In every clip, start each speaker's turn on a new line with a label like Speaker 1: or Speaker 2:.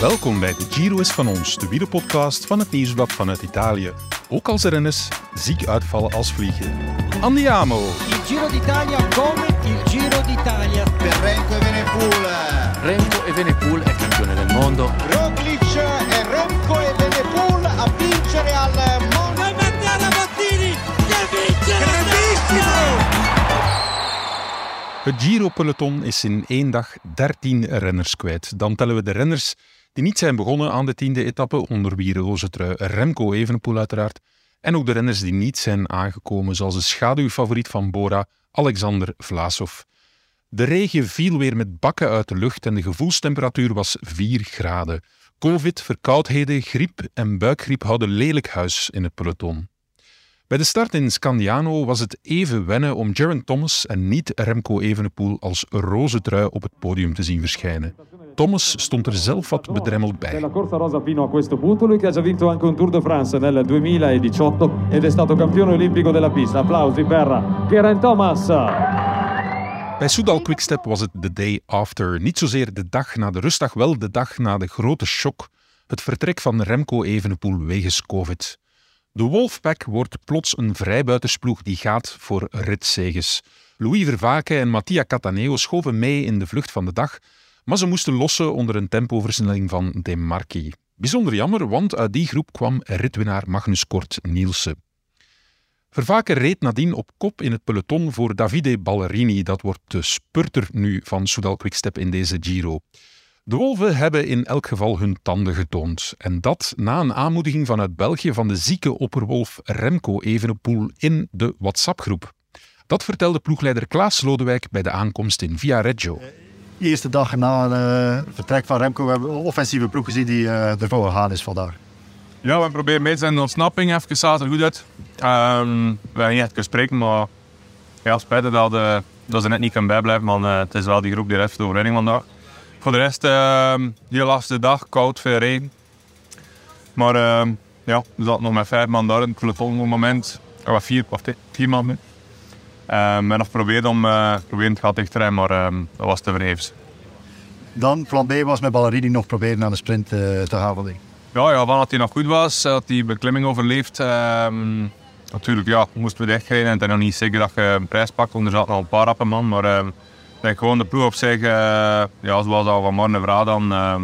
Speaker 1: Welkom bij de Giro is van ons, de wielerpodcast van het Nieuwsblad vanuit Italië. Ook als renners ziek uitvallen als vliegen. Andiamo!
Speaker 2: Il Giro d'Italia come il Giro d'Italia.
Speaker 3: per Renko e Venepool.
Speaker 4: Renko Evenepoel è campione del mondo.
Speaker 3: Roglic e Renko e Venepool a vincere al Monte.
Speaker 1: Het Giro-peloton is in één dag 13 renners kwijt. Dan tellen we de renners die niet zijn begonnen aan de tiende etappe, onder wie roze trui Remco Evenepoel uiteraard, en ook de renners die niet zijn aangekomen, zoals de schaduwfavoriet van Bora, Alexander Vlasov. De regen viel weer met bakken uit de lucht en de gevoelstemperatuur was 4 graden. Covid, verkoudheden, griep en buikgriep houden lelijk huis in het peloton. Bij de start in Scandiano was het even wennen om Jaron Thomas en niet Remco Evenepoel als roze trui op het podium te zien verschijnen. Thomas stond er zelf wat bedremmeld bij.
Speaker 5: Della corsa rosa fino a questo punto, lui che ha già vinto anche un Tour de France nel 2018 ed è stato campione olimpico della pista. Applausi per Geraint Thomas.
Speaker 1: Bij Soudal Quickstep was het de day after. Niet zozeer de dag na de rustdag, wel de dag na de grote shock. Het vertrek van Remco Evenepoel wegens COVID. De Wolfpack wordt plots een vrijbuitersploeg die gaat voor ritzeges. Louis Vervaken en Mattia Cataneo schoven mee in de vlucht van de dag, maar ze moesten lossen onder een tempoversnelling van De Marchi. Bijzonder jammer, want uit die groep kwam ritwinnaar Magnus Kort Nielsen. Vervaken reed nadien op kop in het peloton voor Davide Ballerini. Dat wordt de spurter nu van Soudal Quickstep in deze Giro. De Wolven hebben in elk geval hun tanden getoond. En dat na een aanmoediging vanuit België van de zieke opperwolf Remco Evenepoel in de WhatsApp-groep. Dat vertelde ploegleider Klaas Lodewijk bij de aankomst in Via Reggio.
Speaker 6: Eerste dag na het vertrek van Remco hebben we een offensieve ploeg gezien die eh, ervoor gegaan is vandaag.
Speaker 7: Ja, we proberen mee te zijn in ontsnapping. Even zat er goed uit. Ehm, we hebben niet echt kunnen spreken, maar ja, spijtig dat, eh, dat ze net niet kunnen bijblijven. Eh, het is wel die groep die heeft de overwinning vandaag. Voor de rest, ehm die laatste dag, koud, veel regen. Maar ehm, ja, we zaten nog met vijf man daar peloton op het moment. Ja, wat vier, vier man. Ehm en nog geprobeerd om uh, proberen het gat dicht te rijden, maar ehm, dat was te vergeefs.
Speaker 6: Dan plan B was met Ballerini nog proberen aan de sprint eh, te halen.
Speaker 7: Ja, ja, van dat hij nog goed was, dat hij beklimming overleeft. ehm, natuurlijk, ja, moesten we dichtrijden. En het is nog niet zeker dat je een prijs pakt, want er zaten al een paar rappen man. Maar ehm, ik denk gewoon de ploeg op zich, eh, ja, zoals al van morgen vraag dan, ehm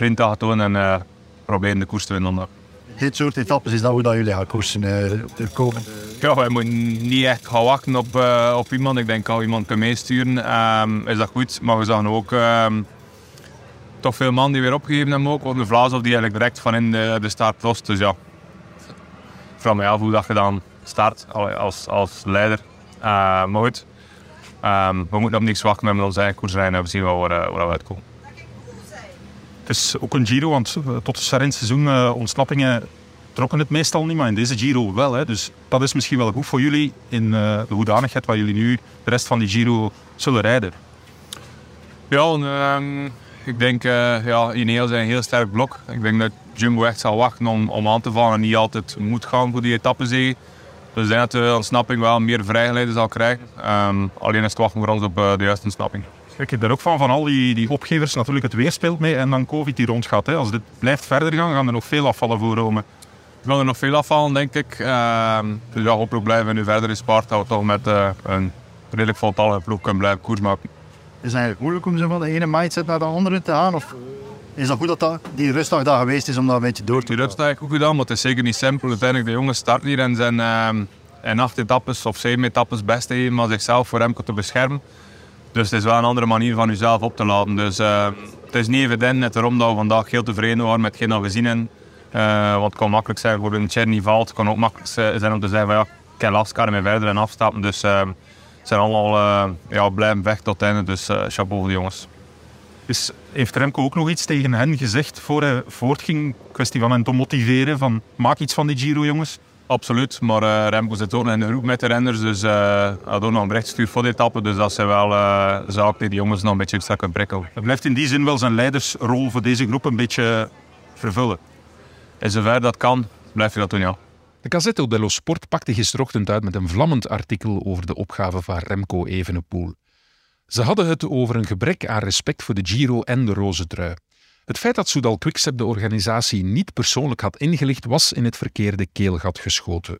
Speaker 7: grinta doen en eh, proberen de koers te winnen. vandaag.
Speaker 6: Dit soort etappes is dat hoe dat jullie gaan koersen eh, de komende.
Speaker 7: Ja, wij moeten niet echt gaan wachten op, eh, op iemand. Ik denk als iemand kan meesturen, ehm, is dat goed. Maar we zagen ook ehm, toch veel man die weer opgegeven hebben ook. Want de Vlaasov die eigenlijk direct van in de, start lost. Dus ja, ik vraag me af hoe dat je dan start als, als leider. Eh, maar goed, Ehm, we moeten op niks wachten met onze eigen koers rijden en we zien wel waar, eh, waar we uitkomen.
Speaker 1: Het is ook een Giro, want eh, tot het seizoen eh, ontsnappingen trokken het meestal niet, maar in deze Giro wel. Hè. Dus dat is misschien wel goed voor jullie in eh, de hoedanigheid waar jullie nu de rest van die Giro zullen rijden.
Speaker 7: Ja, ehm, ik denk, ja, Ineos zijn een heel sterk blok. Ik denk dat Jumbo echt zal wachten om, aan te vallen en niet altijd moet gaan voor die etappenzege. Dus ik denk dat de ontsnapping wel meer vrijgeleide zal krijgen. Ehm, alleen is het wachten voor ons op de juiste ontsnapping.
Speaker 1: Kijk, je er ook van, van al die, die opgevers, natuurlijk het weer speelt mee en dan COVID die rondgaat. Hè. Als dit blijft verder gaan, gaan er nog veel afvallen voor Rome.
Speaker 7: We gaan er nog veel afvallen, denk ik. Ehm, dus ja, hopelijk blijven we nu verder in Sparta, dat we toch met eh, een redelijk voltallige ploeg kunnen blijven koers maken.
Speaker 6: Is het eigenlijk moeilijk om zo van de ene mindset naar de andere te gaan? Of is dat goed dat, dat die rustdag daar geweest is om dat een beetje door te
Speaker 7: Die rust heb ik ook gedaan, maar het is zeker niet simpel. Uiteindelijk, de jongens starten hier en zijn ehm, in acht etappes of zeven etappes best te geven, maar zichzelf voor Remco te beschermen. Dus het is wel een andere manier van jezelf op te laden. Dus ehm, het is niet evident, net daarom dat we vandaag heel tevreden waren met hetgeen dat we zien. hebben. Eh, want het kan makkelijk zijn voor een Cherny valt. Het kan ook makkelijk zijn om te zeggen van ja, ik kan ermee verder en afstappen. Dus ze zijn allemaal eh, ja, blijven vechten tot het einde. Dus eh, chapeau voor de jongens.
Speaker 1: Dus heeft Remco ook nog iets tegen hen gezegd voor hij voortging? Kwestie van hen te motiveren, van maak iets van die Giro jongens.
Speaker 7: Absoluut, maar eh, Remco zit ook in een groep met de renners, dus eh, hij had ook nog een bericht gestuurd voor de etappe. Dus dat zijn wel uh, zaken die de jongens nog een beetje extra kunnen prikkelen.
Speaker 1: Hij blijft in die zin wel zijn leidersrol voor deze groep een beetje vervullen.
Speaker 7: In zover dat kan, blijf je dat doen, ja.
Speaker 1: De Gazzetto dello Sport pakte gisterochtend uit met een vlammend artikel over de opgave van Remco Evenepoel. Ze hadden het over een gebrek aan respect voor de Giro en de roze trui. Het feit dat Soudal Quickstep de organisatie niet persoonlijk had ingelicht, was in het verkeerde keelgat geschoten.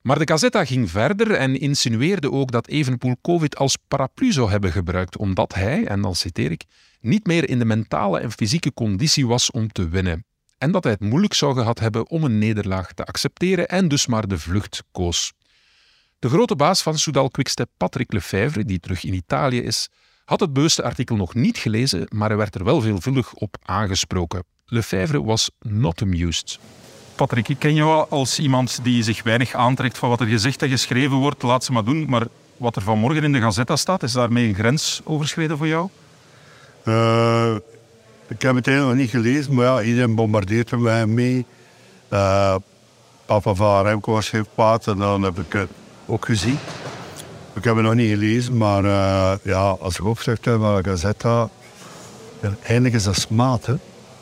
Speaker 1: Maar de Gazetta ging verder en insinueerde ook dat Evenepoel COVID als paraplu zou hebben gebruikt, omdat hij, en dan citeer ik, niet meer in de mentale en fysieke conditie was om te winnen. En dat hij het moeilijk zou gehad hebben om een nederlaag te accepteren en dus maar de vlucht koos. De grote baas van Soudal Quickstep, Patrick Lefevre, die terug in Italië is, had het bewuste artikel nog niet gelezen, maar hij werd er wel veelvuldig op aangesproken. Lefevre was not amused.
Speaker 8: Patrick, ik ken jou als iemand die zich weinig aantrekt van wat er gezegd en geschreven wordt. Laat ze maar doen. Maar wat er vanmorgen in de Gazetta staat, is daarmee een grens overschreden voor jou?
Speaker 6: Uh, ik heb het helemaal niet gelezen, maar ja, iedereen bombardeert er mij mee. Uh, papa van Remco was geen paard en dan heb ik het ook gezien. Ik heb het nog niet gelezen, maar uh, ja, als hoofdredacteur van de Gazetta, eigenlijk is dat smaad. Hè?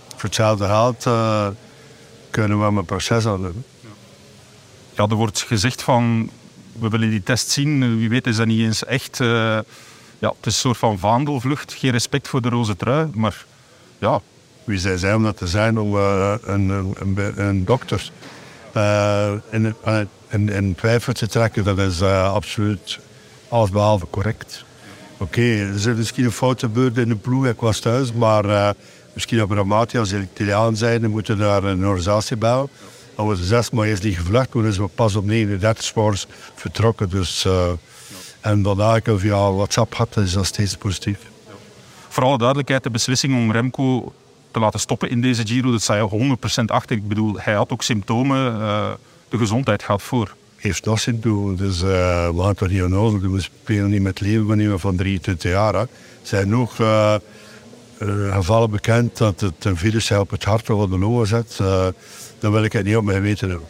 Speaker 6: Voor hetzelfde geld kunnen we een proces aan doen.
Speaker 8: Ja, er wordt gezegd van, we willen die test zien. Wie weet is dat niet eens echt. Uh, ja, het is een soort van vaandelvlucht. Geen respect voor de roze trui, maar ja.
Speaker 6: Wie zij zijn om dat te zijn, om uh, een, een, een, dokter in, in, in, twijfel te trekken, dat is absoluut allesbehalve correct. Oké, er is misschien een fout gebeurd in de ploeg, ik was thuis, maar misschien op Ramati, als Italiaan zijn, dan moeten we naar een organisatie bellen. Dat we zes maanden niet gevlucht, toen is we pas op 39 sports vertrokken. Dus, uh, en daarna ik via WhatsApp had, is dat steeds positief.
Speaker 8: Voor alle duidelijkheid, de beslissing om Remco te laten stoppen in deze Giro, dat sta je 100% achter. Ik bedoel, hij had ook symptomen, uh, de gezondheid gaat voor.
Speaker 6: Heeft dat symptomen, dus uh, we gaan toch niet onnozel We spelen niet met leven, we van 23 jaar. Hè. zijn nog... Uh, uh, gevallen bekend dat het een virus op het hart van de longen zet, uh, dan wil ik het niet op mijn weten hebben.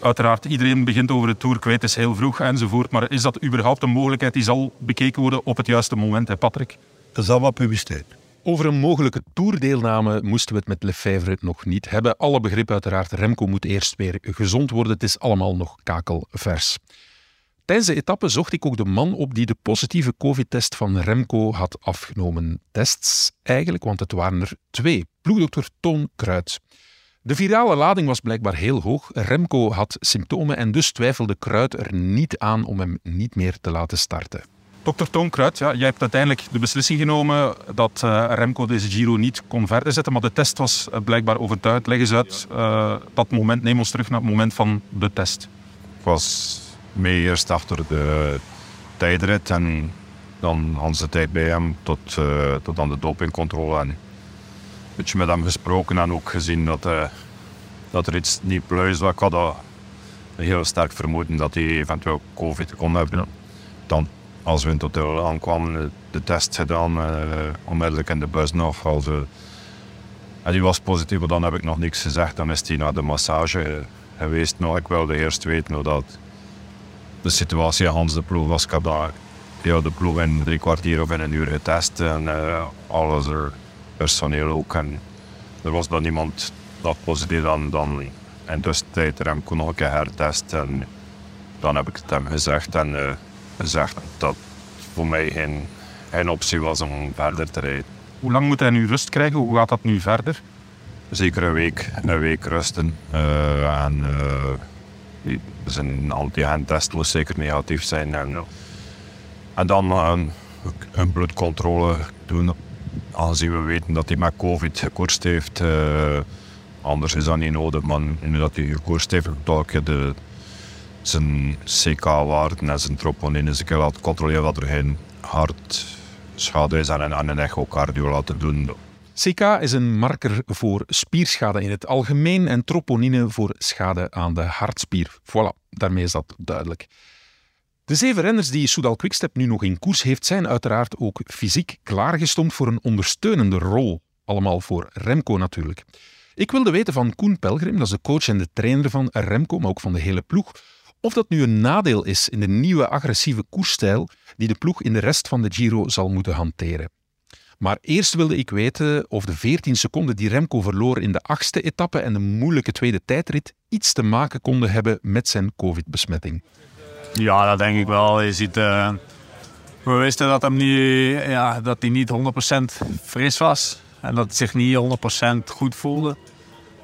Speaker 8: Uiteraard, iedereen begint over de Tour kwijt, is heel vroeg enzovoort. Maar is dat überhaupt een mogelijkheid die zal bekeken worden op het juiste moment, hè, Patrick?
Speaker 6: Dat is allemaal publiciteit.
Speaker 1: Over een mogelijke toerdeelname moesten we het met Lefebvre nog niet hebben. Alle begrip uiteraard, Remco moet eerst weer gezond worden. Het is allemaal nog kakelvers. Tijdens de etappe zocht ik ook de man op die de positieve COVID-test van Remco had afgenomen. Tests eigenlijk, want het waren er twee. Ploegdokter Toon Kruid. De virale lading was blijkbaar heel hoog. Remco had symptomen en dus twijfelde Kruid er niet aan om hem niet meer te laten starten.
Speaker 8: Dokter Toon Kruid, ja, jij hebt uiteindelijk de beslissing genomen dat uh, Remco deze Giro niet kon verder zetten, maar de test was uh, blijkbaar overtuigd. Leg eens uit uh, dat moment, neem ons terug naar het moment van de test.
Speaker 9: Ik was mee eerst achter de tijdrit en dan onze tijd bij hem tot, tot aan de dopingcontrole. En een beetje met hem gesproken en ook gezien dat, dat er iets niet pluis was. Ik had een heel sterk vermoeden dat hij eventueel COVID kon hebben. Dan, als we het hotel aankwamen, de test gedaan, uh, onmiddellijk in de bus nog. Als, en die was positief, maar dan heb ik nog niks gezegd. Dan is hij naar de massage geweest. Nou, ik wilde eerst weten hoe dat de situatie Hans de ploeg was. Ik heb daar ja, de ploeg in drie kwartier of in een uur getest en alles er, personeel ook. En er was dan niemand dat positief dan, dan in tussentijd Remco nog een keer hertest. En dan heb ik het hem gezegd en gezegd dat voor mij geen, geen optie was om verder te rijden.
Speaker 8: Hoe lang moet hij nu rust krijgen? Hoe gaat dat nu verder?
Speaker 9: Zeker een week, een week rusten. Uh, en zijn antigentest moest zeker negatief zijn. En, en dan een, een bloedcontrole doen, aangezien we weten dat hij met COVID gekoerst heeft. Uh, anders is dat niet nodig, maar nu dat hij gekoerst heeft, toch de, zijn CK-waarden en zijn troponine eens een keer laten controleren dat er geen hartschade is en, en een echocardio laten doen.
Speaker 1: CK is een marker voor spierschade in het algemeen en troponine voor schade aan de hartspier. Voilà, daarmee is dat duidelijk. De zeven renners die Soudal Quickstep nu nog in koers heeft, zijn uiteraard ook fysiek klaargestoomd voor een ondersteunende rol. Allemaal voor Remco natuurlijk. Ik wilde weten van Koen Pelgrim, dat is de coach en de trainer van Remco, maar ook van de hele ploeg, of dat nu een nadeel is in de nieuwe agressieve koersstijl die de ploeg in de rest van de Giro zal moeten hanteren. Maar eerst wilde ik weten of de 14 seconden die Remco verloor in de achtste etappe en de moeilijke tweede tijdrit iets te maken konden hebben met zijn COVID-besmetting.
Speaker 10: Ja, dat denk ik wel. Je ziet, uh, we wisten dat, ja, hij niet 100% fris was. En dat het zich niet 100% goed voelde.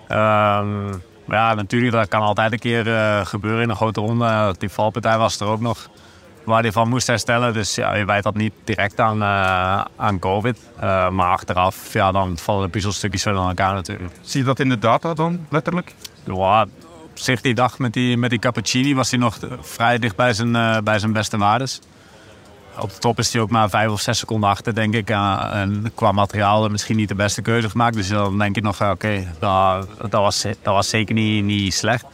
Speaker 10: Ehm, ja, natuurlijk, dat kan altijd een keer eh, gebeuren in een grote ronde. Die valpartij was er ook nog waar hij van moest herstellen. Dus ja, je wijt dat niet direct aan, eh, aan COVID. Eh, maar achteraf, ja, dan vallen de puzzelstukjes wel aan elkaar natuurlijk.
Speaker 8: Zie je dat in de data dan, letterlijk?
Speaker 10: Ja, op zich die dag met die, met die Cappuccini was hij nog vrij dicht bij zijn, bij zijn beste waardes. Op de top is hij ook maar vijf of zes seconden achter, denk ik. en qua materiaal misschien niet de beste keuze gemaakt. Dus dan denk ik nog, oké, dat, dat, was, dat was zeker niet, niet slecht.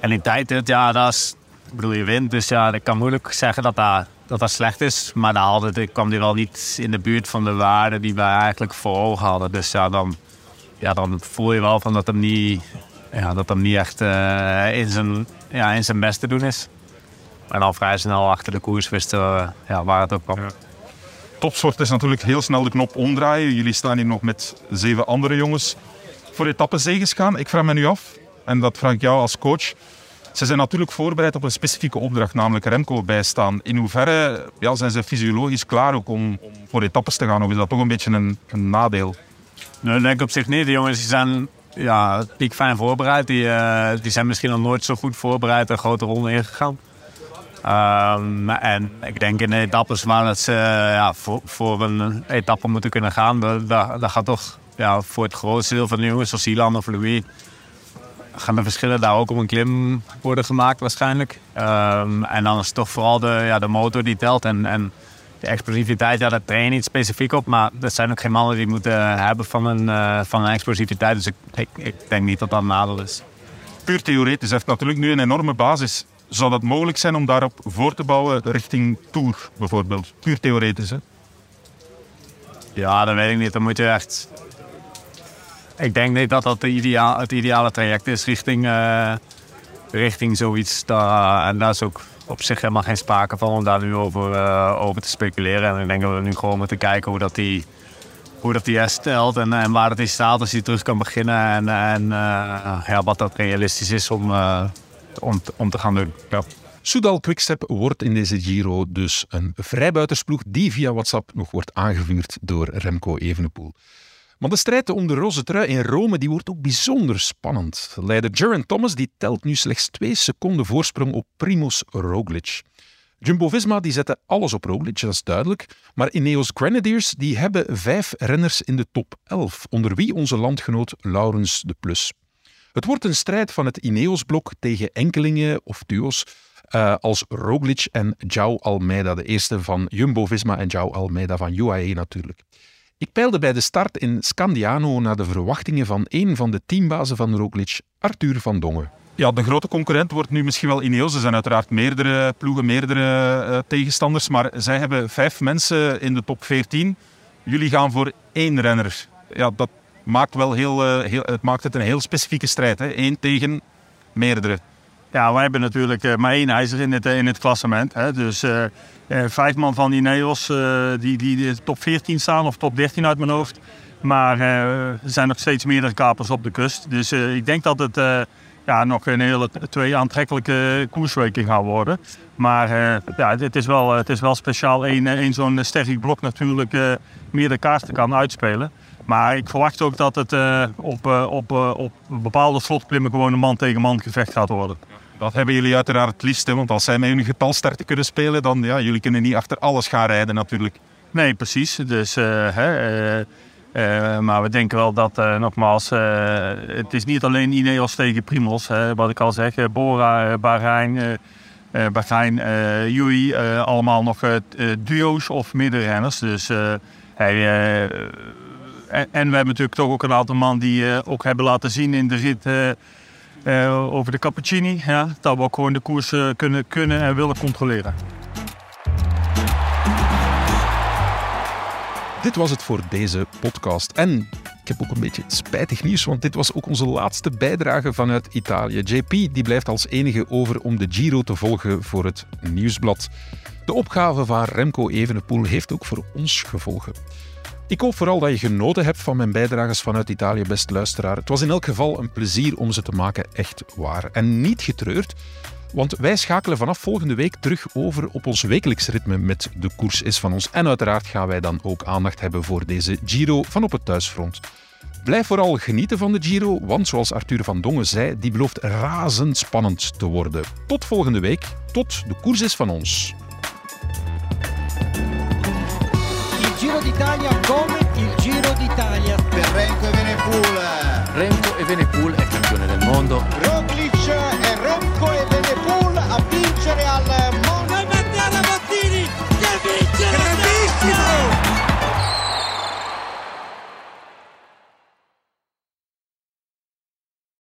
Speaker 10: En in tijd, ja, dat is, ik bedoel, je wint. Dus ja, ik kan moeilijk zeggen dat dat, dat, dat slecht is. Maar daar hadden, kwam hij wel niet in de buurt van de waarde die wij eigenlijk voor ogen hadden. Dus ja, dan, ja, dan voel je wel van dat hem niet, ja, dat hem niet echt uh, in, zijn, ja, in zijn best te doen is. En al vrij snel achter de koers wisten we ja, waar het ook kwam. Ja.
Speaker 8: Topsport is natuurlijk heel snel de knop omdraaien. Jullie staan hier nog met zeven andere jongens voor etappenzegers gaan. Ik vraag me nu af, en dat vraag ik jou als coach. Ze zijn natuurlijk voorbereid op een specifieke opdracht, namelijk Remco bijstaan. In hoeverre ja, zijn ze fysiologisch klaar ook om, om voor etappes te gaan? Of is dat toch een beetje een, een nadeel?
Speaker 10: Nee, dat denk ik op zich niet. De jongens die zijn ja, piek fijn voorbereid. Die, uh, die zijn misschien nog nooit zo goed voorbereid een grote ronde ingegaan. Um, en ik denk in de etappes waar het, uh, ja, voor, voor, een etappe moeten kunnen gaan, dat gaat toch ja, voor het grootste deel van de jongens, zoals Ilan of Louis, gaan de verschillen daar ook op een klim worden gemaakt waarschijnlijk. Um, en dan is het toch vooral de, ja, de motor die telt. En, en de explosiviteit, ja, daar train je niet specifiek op. Maar dat zijn ook geen mannen die moeten hebben van een, uh, van explosiviteit. Dus ik, ik, ik, denk niet dat dat een nadeel is.
Speaker 8: Puur theoretisch heeft natuurlijk nu een enorme basis. Zou dat mogelijk zijn om daarop voor te bouwen richting Tour bijvoorbeeld? Puur theoretisch, hè?
Speaker 10: Ja, dat weet ik niet. Dan moet je echt ik denk niet dat dat de ideaal, het ideale traject is richting, uh, richting zoiets. Daar, en daar is ook op zich helemaal geen sprake van om daar nu over, uh, over te speculeren. En ik denk dat we nu gewoon moeten kijken hoe dat die, hoe dat die herstelt en, en waar het in staat als hij terug kan beginnen. En, en ja, wat dat realistisch is om, om, om te gaan doen. Ja.
Speaker 1: Quickstep wordt in deze Giro dus een vrijbuitersploeg die via WhatsApp nog wordt aangevuurd door Remco Evenepoel. Maar de strijd om de roze trui in Rome die wordt ook bijzonder spannend. Leider Geraint Thomas die telt nu slechts twee seconden voorsprong op Primoz Roglic. Jumbo-Visma die zette alles op Roglic, dat is duidelijk. Maar Ineos Grenadiers die hebben vijf renners in de top 11, onder wie onze landgenoot Laurens de Plus. Het wordt een strijd van het Ineos-blok tegen enkelingen of duo's uh, als Roglic en João Almeida, de eerste van Jumbo-Visma en João Almeida van UAE natuurlijk. Ik peilde bij de start in Scandiano naar de verwachtingen van een van de teambazen van Roglic, Arthur van Dongen.
Speaker 8: Ja, de grote concurrent wordt nu misschien wel Ineos. Er zijn uiteraard meerdere ploegen, meerdere uh, tegenstanders. Maar zij hebben vijf mensen in de top 14. Jullie gaan voor één renner. Ja, dat maakt, wel heel, uh, heel, het, maakt het een heel specifieke strijd. Hè? Eén tegen meerdere.
Speaker 10: Ja, wij hebben natuurlijk uh, maar één ijzer in het, in het klassement. Hè? Dus vijf man van die Neos die, die de top 14 staan of top 13 uit mijn hoofd. Maar er zijn nog steeds meerdere kapers op de kust. Dus ik denk dat het ja, nog een hele twee aantrekkelijke koersweken gaan worden. Maar ja, het is wel, het is wel speciaal één, één zo'n sterk blok natuurlijk meerdere kaarten kan uitspelen. Maar ik verwacht ook dat het op, op, op bepaalde slotklimmen gewoon een man tegen man gevecht gaat worden.
Speaker 8: Dat hebben jullie uiteraard het liefst, want als zij met hun getal starten kunnen spelen, dan ja, jullie kunnen niet achter alles gaan rijden natuurlijk.
Speaker 10: Nee, precies. Dus, hè, maar we denken wel dat, nogmaals, het is niet alleen Ineos tegen Primos. Hè, wat ik al zeg, Bora, Bahrein, Bahrein Yui, allemaal nog duo's of middenrenners. Dus hey, en, we hebben natuurlijk toch ook een aantal man die ook hebben laten zien in de rit uh, over de Cappuccini. Ja, dat we ook gewoon de koers kunnen, kunnen en willen controleren.
Speaker 1: Dit was het voor deze podcast. En ik heb ook een beetje spijtig nieuws, want dit was ook onze laatste bijdrage vanuit Italië. JP die blijft als enige over om de Giro te volgen voor het nieuwsblad. De opgave van Remco Evenepoel heeft ook voor ons gevolgen. Ik hoop vooral dat je genoten hebt van mijn bijdrages vanuit Italië, best luisteraar. Het was in elk geval een plezier om ze te maken, echt waar. En niet getreurd. Want wij schakelen vanaf volgende week terug over op ons wekelijks ritme met de koers is van ons. En uiteraard gaan wij dan ook aandacht hebben voor deze Giro van op het thuisfront. Blijf vooral genieten van de Giro, want zoals Arthur van Dongen zei, die belooft razendspannend te worden. Tot volgende week, tot de koers is van ons.
Speaker 2: d'Italia.
Speaker 3: Per Renko e Benepool.
Speaker 4: Remco Evenepoel è campione del mondo.
Speaker 3: Roglic